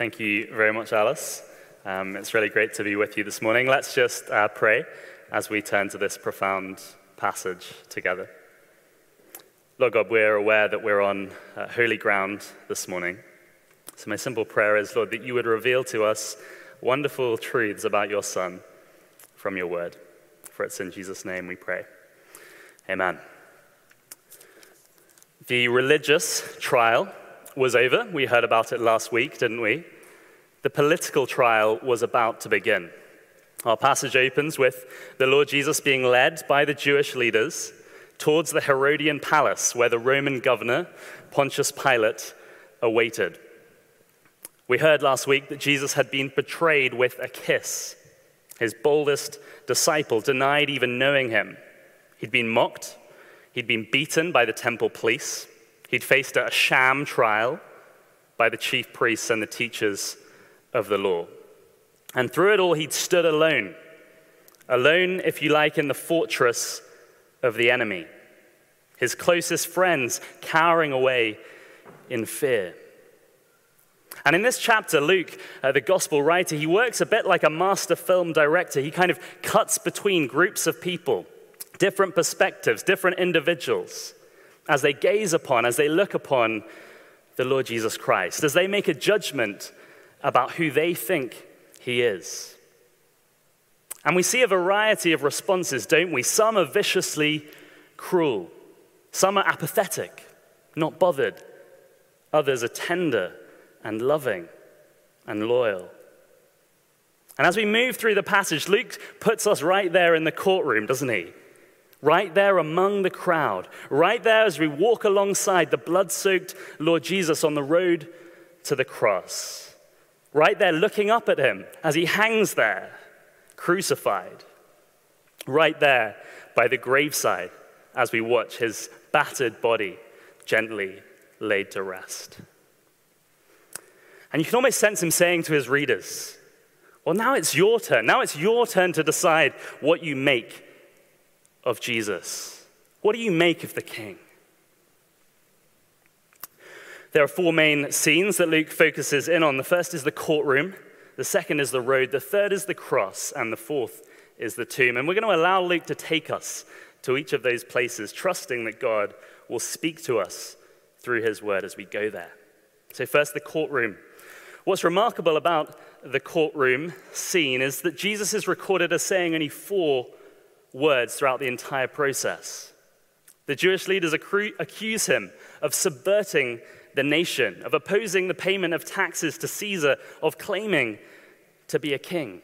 Thank you very much, Alice. Um, it's really great to be with you this morning. Let's just uh, pray as we turn to this profound passage together. Lord God, we're aware that we're on uh, holy ground this morning. So, my simple prayer is, Lord, that you would reveal to us wonderful truths about your Son from your word. For it's in Jesus' name we pray. Amen. The religious trial was over. We heard about it last week, didn't we? The political trial was about to begin. Our passage opens with the Lord Jesus being led by the Jewish leaders towards the Herodian palace where the Roman governor, Pontius Pilate, awaited. We heard last week that Jesus had been betrayed with a kiss. His boldest disciple denied even knowing him. He'd been mocked, he'd been beaten by the temple police, He'd faced a sham trial by the chief priests and the teachers of the law. And through it all, he'd stood alone. Alone, if you like, in the fortress of the enemy. His closest friends cowering away in fear. And in this chapter, Luke, uh, the gospel writer, he works a bit like a master film director. He kind of cuts between groups of people, different perspectives, different individuals as they gaze upon, as they look upon the Lord Jesus Christ, as they make a judgment about who they think he is. And we see a variety of responses, don't we? Some are viciously cruel, some are apathetic, not bothered, others are tender and loving and loyal. And as we move through the passage, Luke puts us right there in the courtroom, doesn't he? Right there among the crowd, right there as we walk alongside the blood soaked Lord Jesus on the road to the cross, right there looking up at him as he hangs there, crucified, right there by the graveside as we watch his battered body gently laid to rest. And you can almost sense him saying to his readers, Well, now it's your turn. Now it's your turn to decide what you make of Jesus? What do you make of the king? There are four main scenes that Luke focuses in on. The first is the courtroom, the second is the road, the third is the cross, and the fourth is the tomb. And we're going to allow Luke to take us to each of those places, trusting that God will speak to us through his word as we go there. So, first, the courtroom. What's remarkable about the courtroom scene is that Jesus is recorded as saying only four words throughout the entire process. The Jewish leaders accuse him of subverting the nation, of opposing the payment of taxes to Caesar, of claiming to be a king.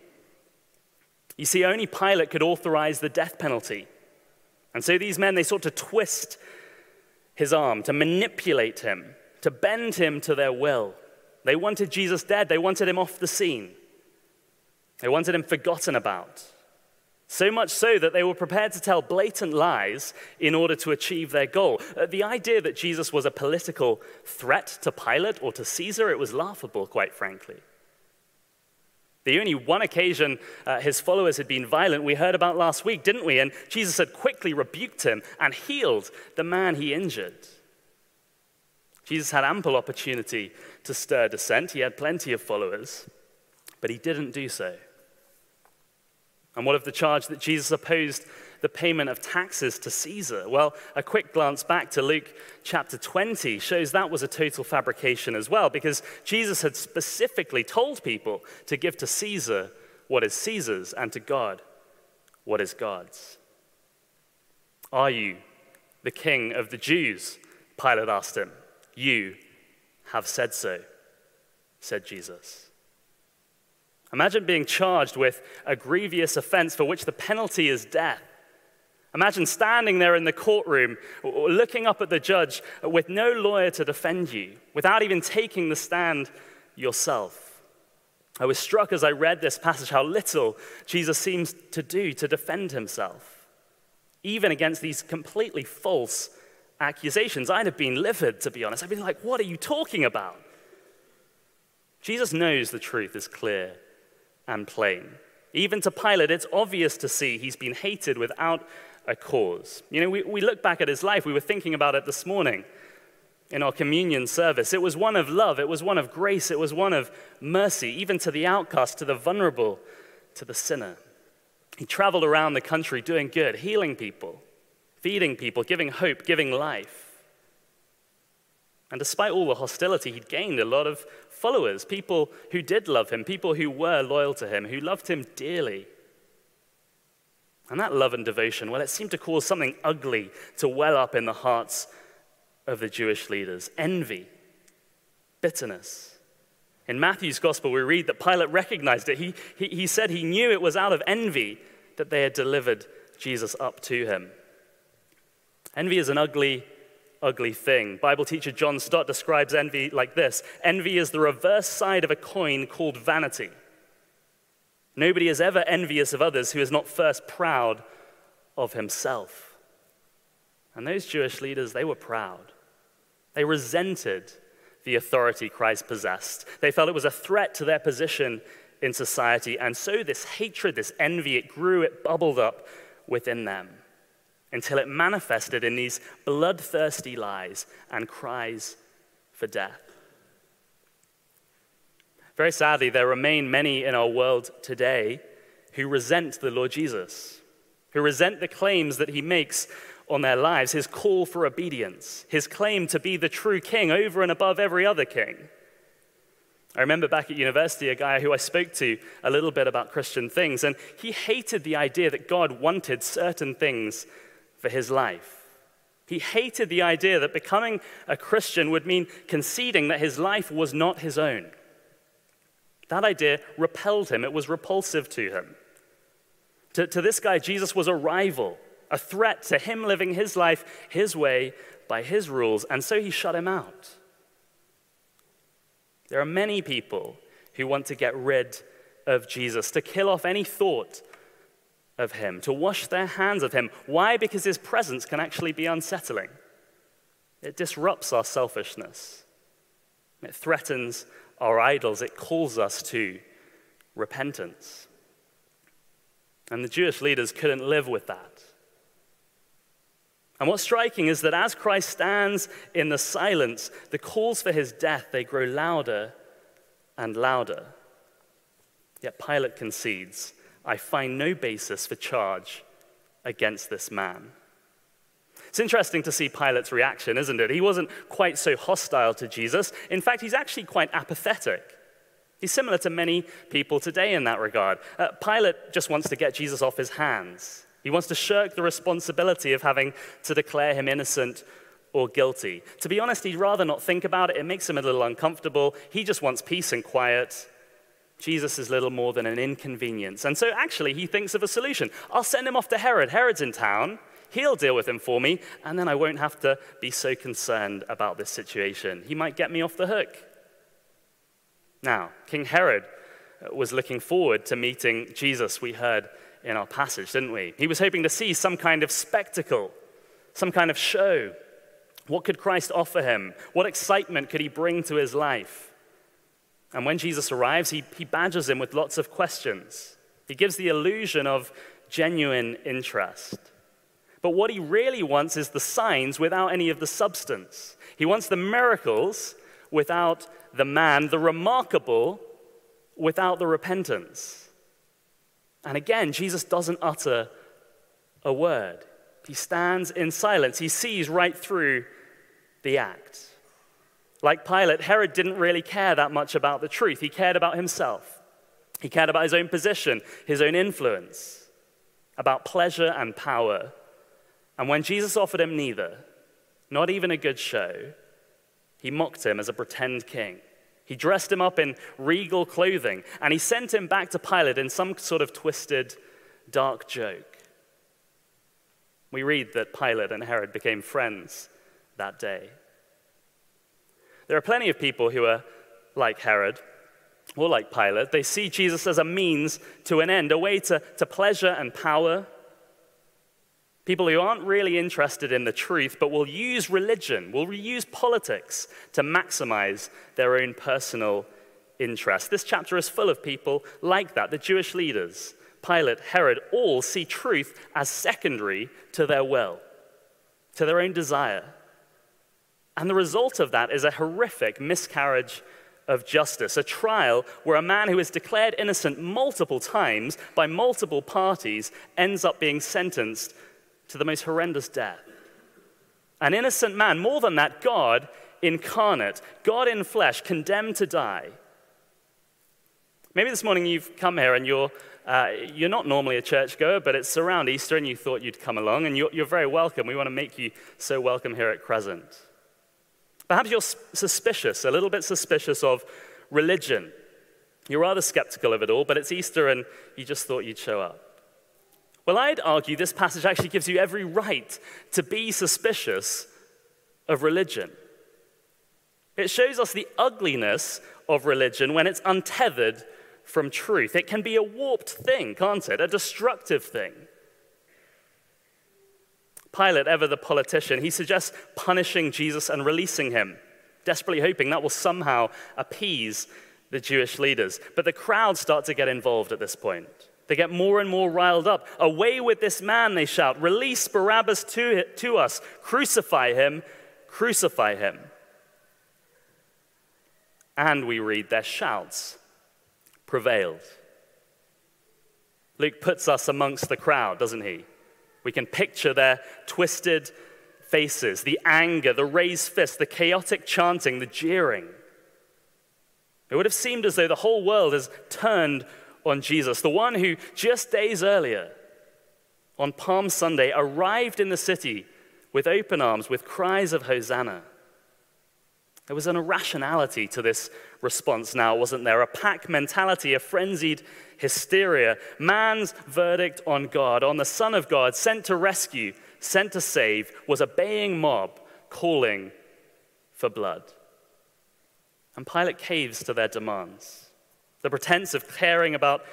You see, only Pilate could authorize the death penalty. And so these men, they sought to twist his arm, to manipulate him, to bend him to their will. They wanted Jesus dead, they wanted him off the scene, they wanted him forgotten about. So much so that they were prepared to tell blatant lies in order to achieve their goal. Uh, the idea that Jesus was a political threat to Pilate or to Caesar, it was laughable, quite frankly. The only one occasion uh, his followers had been violent we heard about last week, didn't we? And Jesus had quickly rebuked him and healed the man he injured. Jesus had ample opportunity to stir dissent. He had plenty of followers, but he didn't do so. And what of the charge that Jesus opposed the payment of taxes to Caesar? Well, a quick glance back to Luke chapter 20 shows that was a total fabrication as well, because Jesus had specifically told people to give to Caesar what is Caesar's and to God what is God's. Are you the king of the Jews? Pilate asked him. You have said so, said Jesus. Imagine being charged with a grievous offense for which the penalty is death. Imagine standing there in the courtroom, looking up at the judge with no lawyer to defend you, without even taking the stand yourself. I was struck as I read this passage how little Jesus seems to do to defend himself, even against these completely false accusations. I'd have been livid, to be honest. I'd been like, what are you talking about? Jesus knows the truth is clear and plain. Even to Pilate, it's obvious to see he's been hated without a cause. You know, we, we look back at his life, we were thinking about it this morning. in our communion service. It was one of love, it was one of grace, it was one of mercy, even to the outcast, to the vulnerable, to the sinner. He traveled around the country doing good, healing people, feeding people, giving hope, giving life. And despite all the hostility, he'd gained a lot of followers, people who did love him, people who were loyal to him, who loved him dearly. And that love and devotion, well, it seemed to cause something ugly to well up in the hearts of the Jewish leaders envy, bitterness. In Matthew's gospel, we read that Pilate recognized it. He, he, he said he knew it was out of envy that they had delivered Jesus up to him. Envy is an ugly, ugly thing. Bible teacher John Stott describes envy like this Envy is the reverse side of a coin called vanity. Nobody is ever envious of others who is not first proud of himself. And those Jewish leaders, they were proud. They resented the authority Christ possessed. They felt it was a threat to their position in society. And so this hatred, this envy, it grew, it bubbled up within them until it manifested in these bloodthirsty lies and cries for death. Very sadly, there remain many in our world today who resent the Lord Jesus, who resent the claims that he makes on their lives, his call for obedience, his claim to be the true king over and above every other king. I remember back at university a guy who I spoke to a little bit about Christian things, and he hated the idea that God wanted certain things for his life. He hated the idea that becoming a Christian would mean conceding that his life was not his own. That idea repelled him, it was repulsive to him. To, to this guy, Jesus was a rival a threat to him living his life his way by his rules, and so he shut him out. There are many people who want to get rid of Jesus, to kill off any thought of him, to wash their hands of him. Why? Because his presence can actually be unsettling. It disrupts our selfishness, it threatens our idols, it calls us to repentance. And the Jewish leaders couldn't live with that. And what's striking is that as Christ stands in the silence, the calls for his death, they grow louder and louder. Yet Pilate concedes, I find no basis for charge against this man. It's interesting to see Pilate's reaction, isn't it? He wasn't quite so hostile to Jesus. In fact, he's actually quite apathetic. He's similar to many people today in that regard. Uh, Pilate just wants to get Jesus off his hands. He wants to shirk the responsibility of having to declare him innocent or guilty. To be honest, he'd rather not think about it. It makes him a little uncomfortable. He just wants peace and quiet. Jesus is little more than an inconvenience. And so actually, he thinks of a solution. I'll send him off to Herod. Herod's in town. He'll deal with him for me, and then I won't have to be so concerned about this situation. He might get me off the hook. Now, King Herod uh, was looking forward to meeting Jesus, we heard in our passage, didn't we? He was hoping to see some kind of spectacle, some kind of show. What could Christ offer him? What excitement could he bring to his life? And when Jesus arrives, he, he badgers him with lots of questions. He gives the illusion of genuine interest. But what he really wants is the signs without any of the substance. He wants the miracles without the man, the remarkable without the repentance. And again, Jesus doesn't utter a word. He stands in silence. He sees right through the act. Like Pilate, Herod didn't really care that much about the truth. He cared about himself. He cared about his own position, his own influence, about pleasure and power. And when Jesus offered him neither, not even a good show, he mocked him as a pretend king. He dressed him up in regal clothing, and he sent him back to Pilate in some sort of twisted, dark joke. We read that Pilate and Herod became friends that day. There are plenty of people who are like Herod, or like Pilate. They see Jesus as a means to an end, a way to, to pleasure and power, People who aren't really interested in the truth, but will use religion, will use politics to maximize their own personal interest. This chapter is full of people like that. The Jewish leaders, Pilate, Herod, all see truth as secondary to their will, to their own desire. And the result of that is a horrific miscarriage of justice, a trial where a man who is declared innocent multiple times by multiple parties ends up being sentenced to the most horrendous death. An innocent man, more than that, God incarnate, God in flesh, condemned to die. Maybe this morning you've come here and you're, uh, you're not normally a churchgoer, but it's around Easter and you thought you'd come along, and you're, you're very welcome. We want to make you so welcome here at Crescent. Perhaps you're suspicious, a little bit suspicious of religion. You're rather skeptical of it all, but it's Easter and you just thought you'd show up. Well, I'd argue this passage actually gives you every right to be suspicious of religion. It shows us the ugliness of religion when it's untethered from truth. It can be a warped thing, can't it? A destructive thing. Pilate, ever the politician, he suggests punishing Jesus and releasing him, desperately hoping that will somehow appease the Jewish leaders. But the crowd start to get involved at this point. They get more and more riled up. Away with this man, they shout. Release Barabbas to, to us. Crucify him. Crucify him. And we read their shouts prevailed. Luke puts us amongst the crowd, doesn't he? We can picture their twisted faces, the anger, the raised fist, the chaotic chanting, the jeering. It would have seemed as though the whole world has turned on Jesus, the one who just days earlier, on Palm Sunday, arrived in the city with open arms, with cries of Hosanna. There was an irrationality to this response now, wasn't there? A pack mentality, a frenzied hysteria. Man's verdict on God, on the Son of God, sent to rescue, sent to save, was a baying mob calling for blood. And Pilate caves to their demands. The pretense of caring about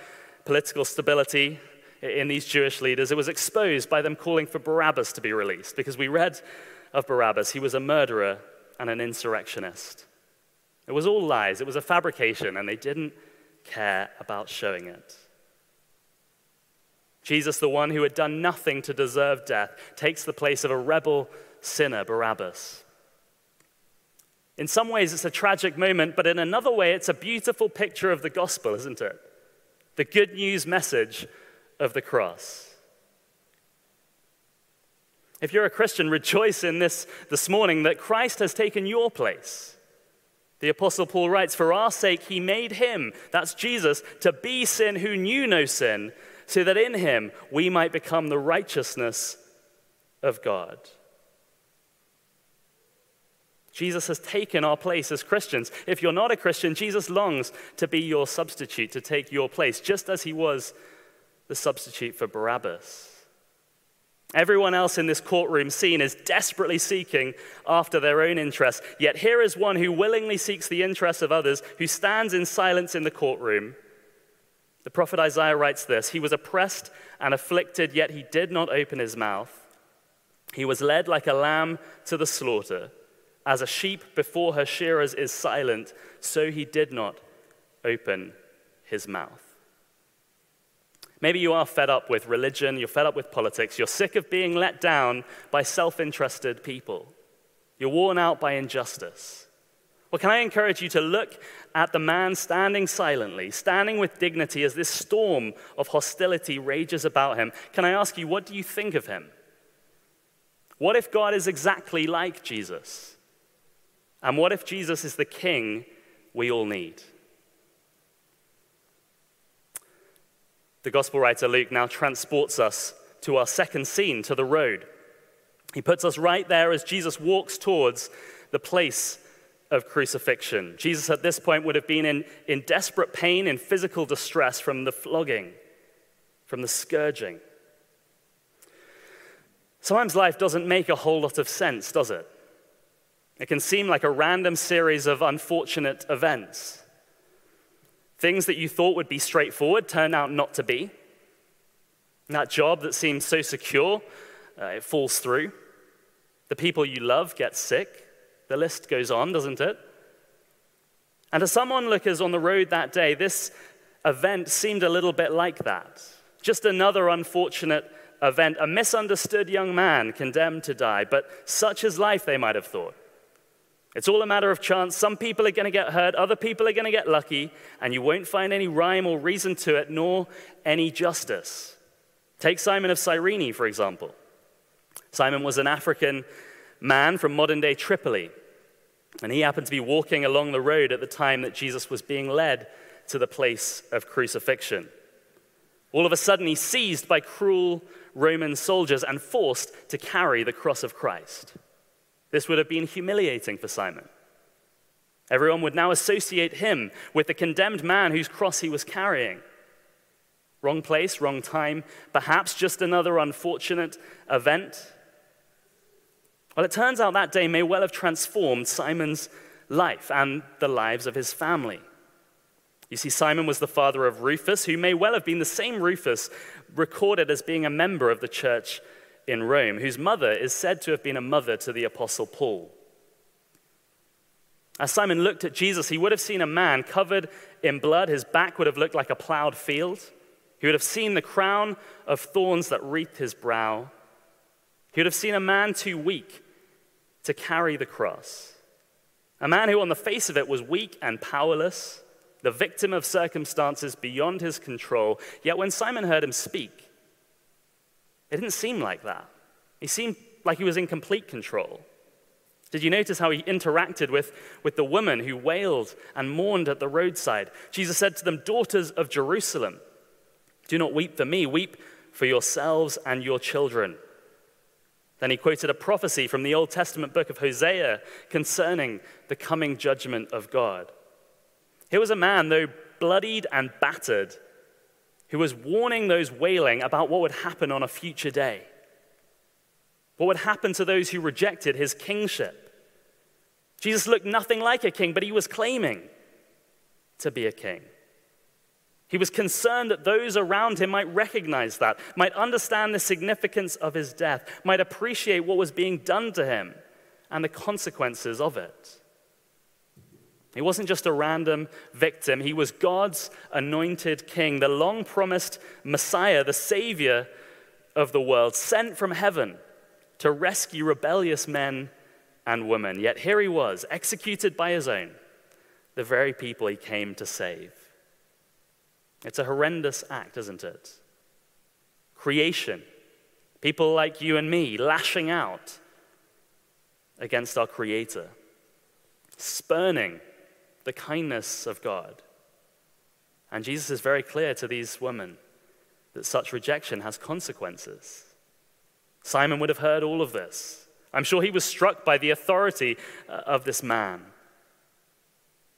political stability in these Jewish leaders, it was exposed by them calling for Barabbas to be released, because we read of Barabbas, he was a murderer and an insurrectionist. It was all lies, it was a fabrication, and they didn't care about showing it. Jesus, the one who had done nothing to deserve death, takes the place of a rebel sinner, Barabbas. In some ways, it's a tragic moment, but in another way, it's a beautiful picture of the gospel, isn't it? The good news message of the cross. If you're a Christian, rejoice in this this morning that Christ has taken your place. The Apostle Paul writes, For our sake, he made him, that's Jesus, to be sin who knew no sin, so that in him we might become the righteousness of God. Jesus has taken our place as Christians. If you're not a Christian, Jesus longs to be your substitute, to take your place, just as he was the substitute for Barabbas. Everyone else in this courtroom scene is desperately seeking after their own interests. Yet here is one who willingly seeks the interests of others, who stands in silence in the courtroom. The prophet Isaiah writes this He was oppressed and afflicted, yet he did not open his mouth. He was led like a lamb to the slaughter. As a sheep before her shearers is silent, so he did not open his mouth. Maybe you are fed up with religion, you're fed up with politics, you're sick of being let down by self interested people, you're worn out by injustice. Well, can I encourage you to look at the man standing silently, standing with dignity as this storm of hostility rages about him? Can I ask you, what do you think of him? What if God is exactly like Jesus? And what if Jesus is the king we all need? The gospel writer Luke now transports us to our second scene, to the road. He puts us right there as Jesus walks towards the place of crucifixion. Jesus, at this point, would have been in, in desperate pain and physical distress from the flogging, from the scourging. Sometimes life doesn't make a whole lot of sense, does it? It can seem like a random series of unfortunate events. Things that you thought would be straightforward turn out not to be. And that job that seems so secure, uh, it falls through. The people you love get sick. The list goes on, doesn't it? And to some onlookers on the road that day, this event seemed a little bit like that. Just another unfortunate event, a misunderstood young man condemned to die, but such is life, they might have thought. It's all a matter of chance. Some people are going to get hurt, other people are going to get lucky, and you won't find any rhyme or reason to it, nor any justice. Take Simon of Cyrene, for example. Simon was an African man from modern day Tripoli, and he happened to be walking along the road at the time that Jesus was being led to the place of crucifixion. All of a sudden, he's seized by cruel Roman soldiers and forced to carry the cross of Christ. This would have been humiliating for Simon. Everyone would now associate him with the condemned man whose cross he was carrying. Wrong place, wrong time, perhaps just another unfortunate event. Well, it turns out that day may well have transformed Simon's life and the lives of his family. You see, Simon was the father of Rufus, who may well have been the same Rufus recorded as being a member of the church in Rome, whose mother is said to have been a mother to the Apostle Paul. As Simon looked at Jesus, he would have seen a man covered in blood. His back would have looked like a plowed field. He would have seen the crown of thorns that wreathed his brow. He would have seen a man too weak to carry the cross. A man who, on the face of it, was weak and powerless, the victim of circumstances beyond his control. Yet when Simon heard him speak, it didn't seem like that. He seemed like he was in complete control. Did you notice how he interacted with, with the woman who wailed and mourned at the roadside? Jesus said to them, Daughters of Jerusalem, do not weep for me, weep for yourselves and your children. Then he quoted a prophecy from the Old Testament book of Hosea concerning the coming judgment of God. Here was a man, though bloodied and battered, who was warning those wailing about what would happen on a future day. What would happen to those who rejected his kingship? Jesus looked nothing like a king, but he was claiming to be a king. He was concerned that those around him might recognize that, might understand the significance of his death, might appreciate what was being done to him and the consequences of it. He wasn't just a random victim, he was God's anointed king, the long promised Messiah, the Savior of the world, sent from heaven to rescue rebellious men and women. Yet here he was, executed by his own, the very people he came to save. It's a horrendous act, isn't it? Creation, people like you and me lashing out against our Creator, spurning the kindness of God. And Jesus is very clear to these women that such rejection has consequences. Simon would have heard all of this. I'm sure he was struck by the authority uh, of this man.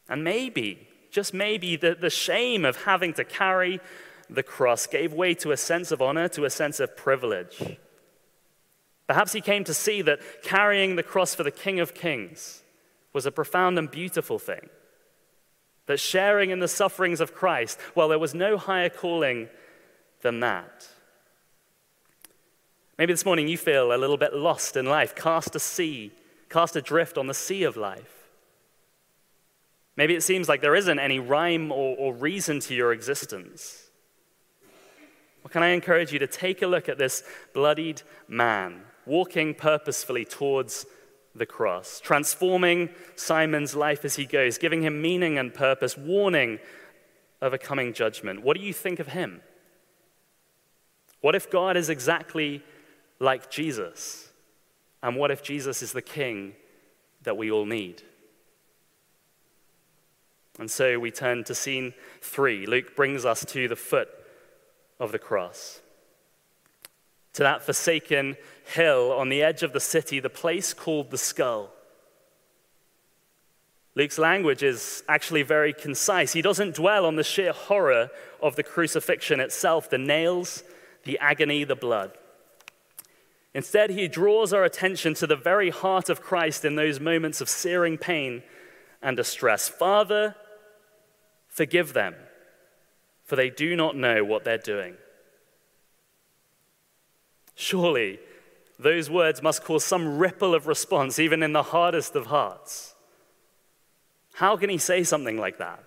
And maybe, just maybe, the, the shame of having to carry the cross gave way to a sense of honor, to a sense of privilege. Perhaps he came to see that carrying the cross for the King of Kings was a profound and beautiful thing that sharing in the sufferings of Christ, well, there was no higher calling than that. Maybe this morning you feel a little bit lost in life, cast a sea, cast adrift on the sea of life. Maybe it seems like there isn't any rhyme or, or reason to your existence. Well, can I encourage you to take a look at this bloodied man walking purposefully towards the cross, transforming Simon's life as he goes, giving him meaning and purpose, warning of a coming judgment. What do you think of him? What if God is exactly like Jesus? And what if Jesus is the king that we all need? And so we turn to scene three. Luke brings us to the foot of the cross to that forsaken hill on the edge of the city, the place called the skull. Luke's language is actually very concise. He doesn't dwell on the sheer horror of the crucifixion itself, the nails, the agony, the blood. Instead, he draws our attention to the very heart of Christ in those moments of searing pain and distress. Father, forgive them, for they do not know what they're doing. Surely, those words must cause some ripple of response, even in the hardest of hearts. How can he say something like that?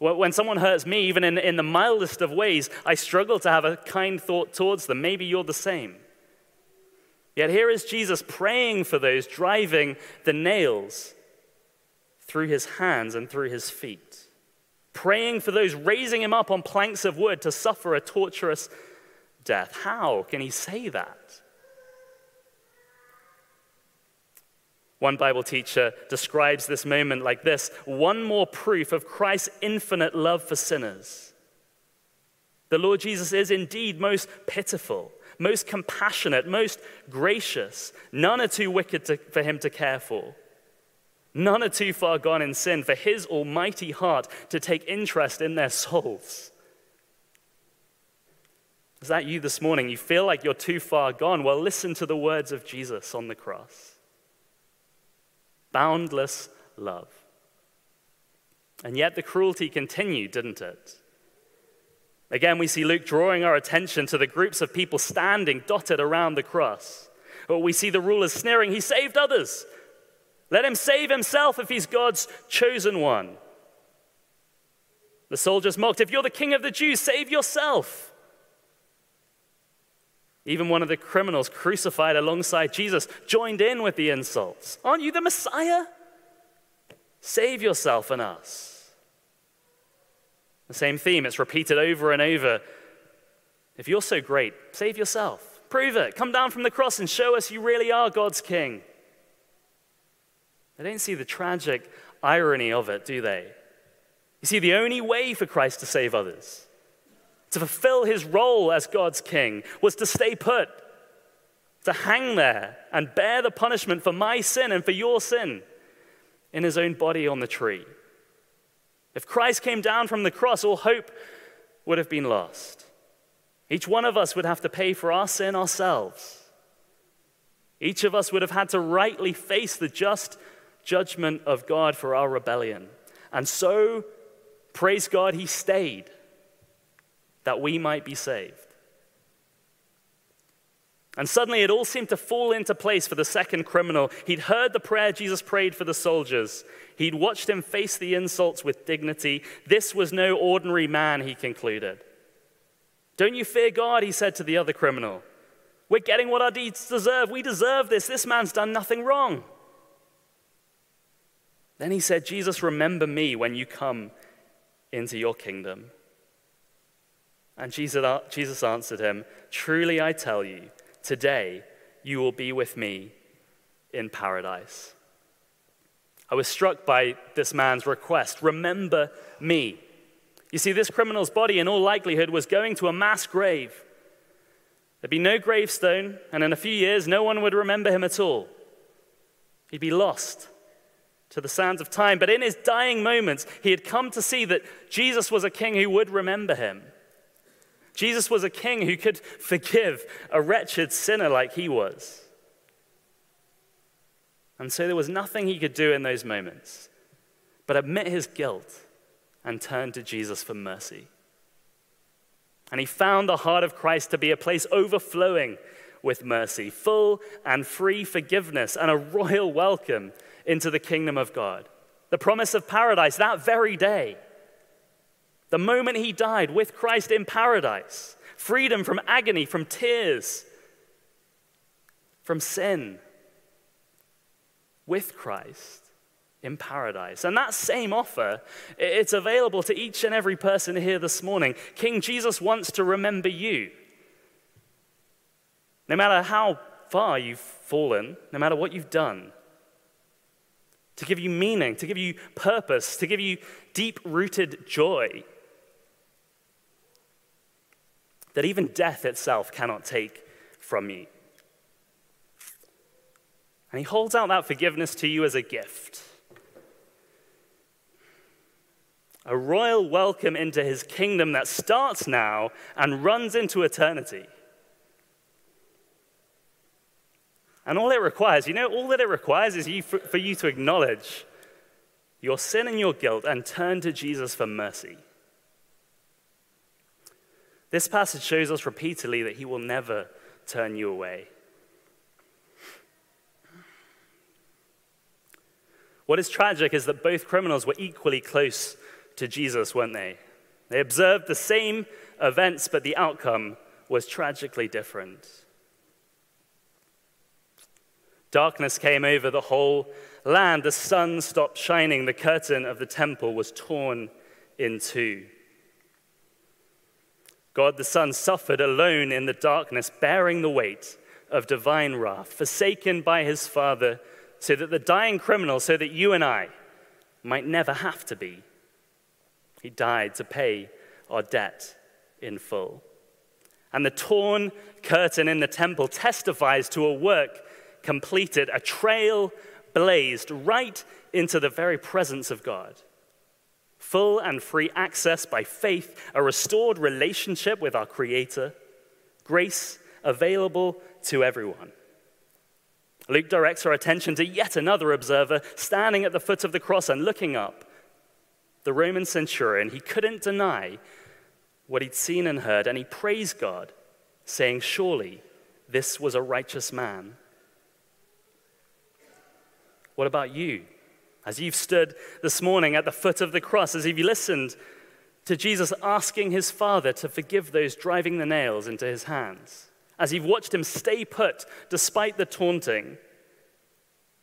When someone hurts me, even in, in the mildest of ways, I struggle to have a kind thought towards them. Maybe you're the same. Yet here is Jesus praying for those driving the nails through his hands and through his feet, praying for those raising him up on planks of wood to suffer a torturous death. How can he say that? One Bible teacher describes this moment like this one more proof of Christ's infinite love for sinners. The Lord Jesus is indeed most pitiful, most compassionate, most gracious. None are too wicked to, for him to care for. None are too far gone in sin for his almighty heart to take interest in their souls. Is that you this morning? You feel like you're too far gone? Well, listen to the words of Jesus on the cross boundless love. And yet the cruelty continued, didn't it? Again, we see Luke drawing our attention to the groups of people standing dotted around the cross. We see the rulers sneering, He saved others. Let him save himself if he's God's chosen one. The soldiers mocked, If you're the king of the Jews, save yourself. Even one of the criminals crucified alongside Jesus joined in with the insults. Aren't you the Messiah? Save yourself and us. The same theme, it's repeated over and over. If you're so great, save yourself. Prove it. Come down from the cross and show us you really are God's king. They don't see the tragic irony of it, do they? You see, the only way for Christ to save others to fulfill his role as God's king was to stay put, to hang there and bear the punishment for my sin and for your sin in his own body on the tree. If Christ came down from the cross, all hope would have been lost. Each one of us would have to pay for our sin ourselves. Each of us would have had to rightly face the just judgment of God for our rebellion. And so, praise God, he stayed that we might be saved. And suddenly it all seemed to fall into place for the second criminal. He'd heard the prayer Jesus prayed for the soldiers. He'd watched him face the insults with dignity. This was no ordinary man, he concluded. Don't you fear God, he said to the other criminal. We're getting what our deeds deserve. We deserve this. This man's done nothing wrong. Then he said, Jesus, remember me when you come into your kingdom. And Jesus answered him, Truly I tell you, today you will be with me in paradise. I was struck by this man's request remember me. You see, this criminal's body, in all likelihood, was going to a mass grave. There'd be no gravestone, and in a few years, no one would remember him at all. He'd be lost to the sands of time. But in his dying moments, he had come to see that Jesus was a king who would remember him. Jesus was a king who could forgive a wretched sinner like he was. And so there was nothing he could do in those moments but admit his guilt and turn to Jesus for mercy. And he found the heart of Christ to be a place overflowing with mercy, full and free forgiveness, and a royal welcome into the kingdom of God. The promise of paradise that very day. The moment he died with Christ in paradise, freedom from agony, from tears, from sin, with Christ in paradise. And that same offer, it's available to each and every person here this morning. King Jesus wants to remember you. No matter how far you've fallen, no matter what you've done, to give you meaning, to give you purpose, to give you deep rooted joy that even death itself cannot take from you. And he holds out that forgiveness to you as a gift. A royal welcome into his kingdom that starts now and runs into eternity. And all it requires, you know, all that it requires is you, for, for you to acknowledge your sin and your guilt and turn to Jesus for mercy. This passage shows us repeatedly that he will never turn you away. What is tragic is that both criminals were equally close to Jesus, weren't they? They observed the same events, but the outcome was tragically different. Darkness came over the whole land. The sun stopped shining. The curtain of the temple was torn in two. God the Son suffered alone in the darkness, bearing the weight of divine wrath, forsaken by his Father, so that the dying criminal, so that you and I might never have to be. He died to pay our debt in full. And the torn curtain in the temple testifies to a work completed, a trail blazed right into the very presence of God. Full and free access by faith, a restored relationship with our Creator, grace available to everyone. Luke directs our attention to yet another observer standing at the foot of the cross and looking up. The Roman centurion, he couldn't deny what he'd seen and heard, and he praised God, saying, Surely this was a righteous man. What about you? As you've stood this morning at the foot of the cross, as you've listened to Jesus asking his Father to forgive those driving the nails into his hands, as you've watched him stay put despite the taunting,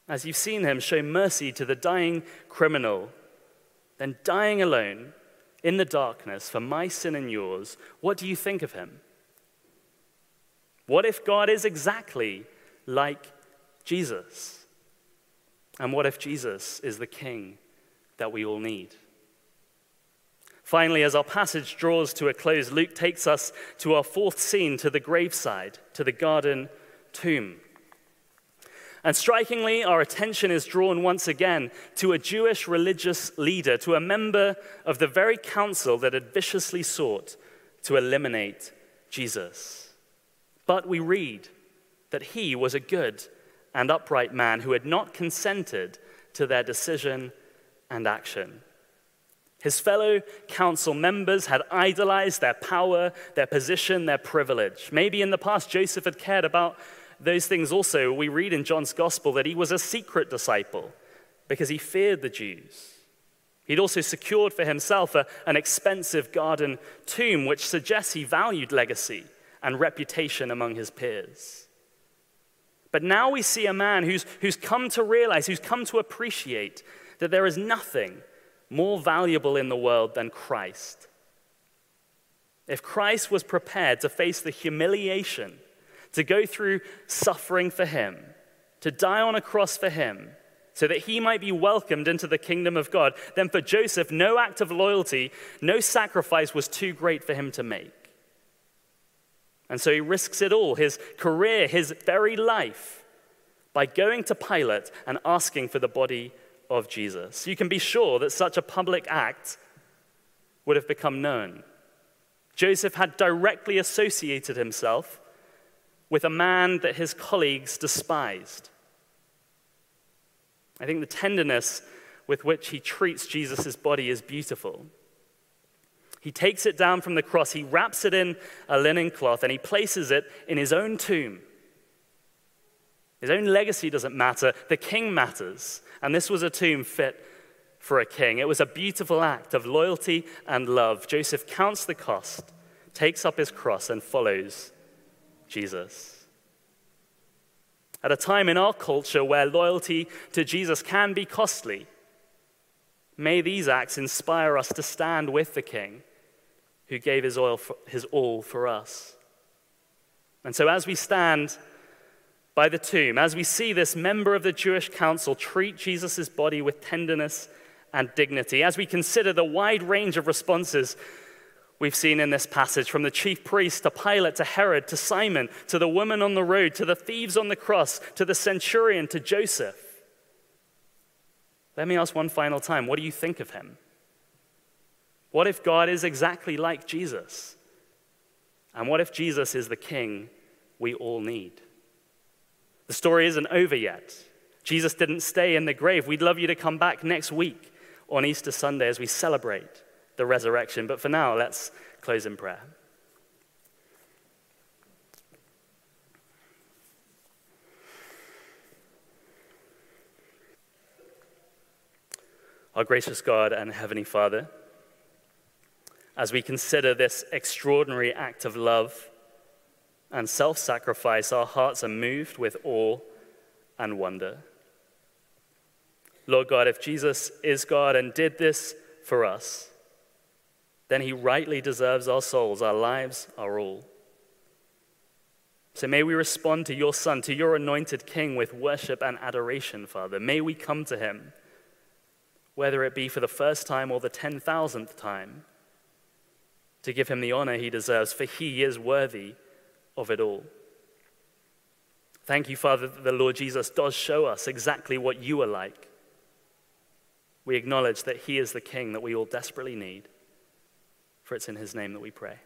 as you've seen him show mercy to the dying criminal, then dying alone in the darkness for my sin and yours, what do you think of him? What if God is exactly like Jesus? And what if Jesus is the king that we all need? Finally, as our passage draws to a close, Luke takes us to our fourth scene, to the graveside, to the garden tomb. And strikingly, our attention is drawn once again to a Jewish religious leader, to a member of the very council that had viciously sought to eliminate Jesus. But we read that he was a good and upright man who had not consented to their decision and action. His fellow council members had idolized their power, their position, their privilege. Maybe in the past, Joseph had cared about those things also, we read in John's gospel that he was a secret disciple because he feared the Jews. He'd also secured for himself a, an expensive garden tomb, which suggests he valued legacy and reputation among his peers. But now we see a man who's, who's come to realize, who's come to appreciate that there is nothing more valuable in the world than Christ. If Christ was prepared to face the humiliation to go through suffering for him, to die on a cross for him, so that he might be welcomed into the kingdom of God, then for Joseph, no act of loyalty, no sacrifice was too great for him to make. And so he risks it all his career, his very life by going to Pilate and asking for the body of Jesus. You can be sure that such a public act would have become known. Joseph had directly associated himself with a man that his colleagues despised. I think the tenderness with which he treats Jesus' body is beautiful. He takes it down from the cross, he wraps it in a linen cloth, and he places it in his own tomb. His own legacy doesn't matter, the king matters. And this was a tomb fit for a king. It was a beautiful act of loyalty and love. Joseph counts the cost, takes up his cross, and follows Jesus. At a time in our culture where loyalty to Jesus can be costly, may these acts inspire us to stand with the King who gave his, oil for, his all for us. And so, as we stand by the tomb, as we see this member of the Jewish council treat Jesus' body with tenderness and dignity, as we consider the wide range of responses we've seen in this passage from the chief priest to Pilate to Herod to Simon to the woman on the road to the thieves on the cross to the centurion to Joseph. Let me ask one final time what do you think of him? What if God is exactly like Jesus? And what if Jesus is the king we all need? The story isn't over yet. Jesus didn't stay in the grave. We'd love you to come back next week on Easter Sunday as we celebrate the resurrection. But for now, let's close in prayer. Our gracious God and Heavenly Father, as we consider this extraordinary act of love and self sacrifice, our hearts are moved with awe and wonder. Lord God, if Jesus is God and did this for us, then he rightly deserves our souls, our lives, our all. So may we respond to your Son, to your anointed King, with worship and adoration, Father. May we come to him, whether it be for the first time or the 10,000th time, to give him the honor he deserves, for he is worthy of it all. Thank you, Father, that the Lord Jesus does show us exactly what you are like. We acknowledge that he is the King that we all desperately need. For it's in his name that we pray.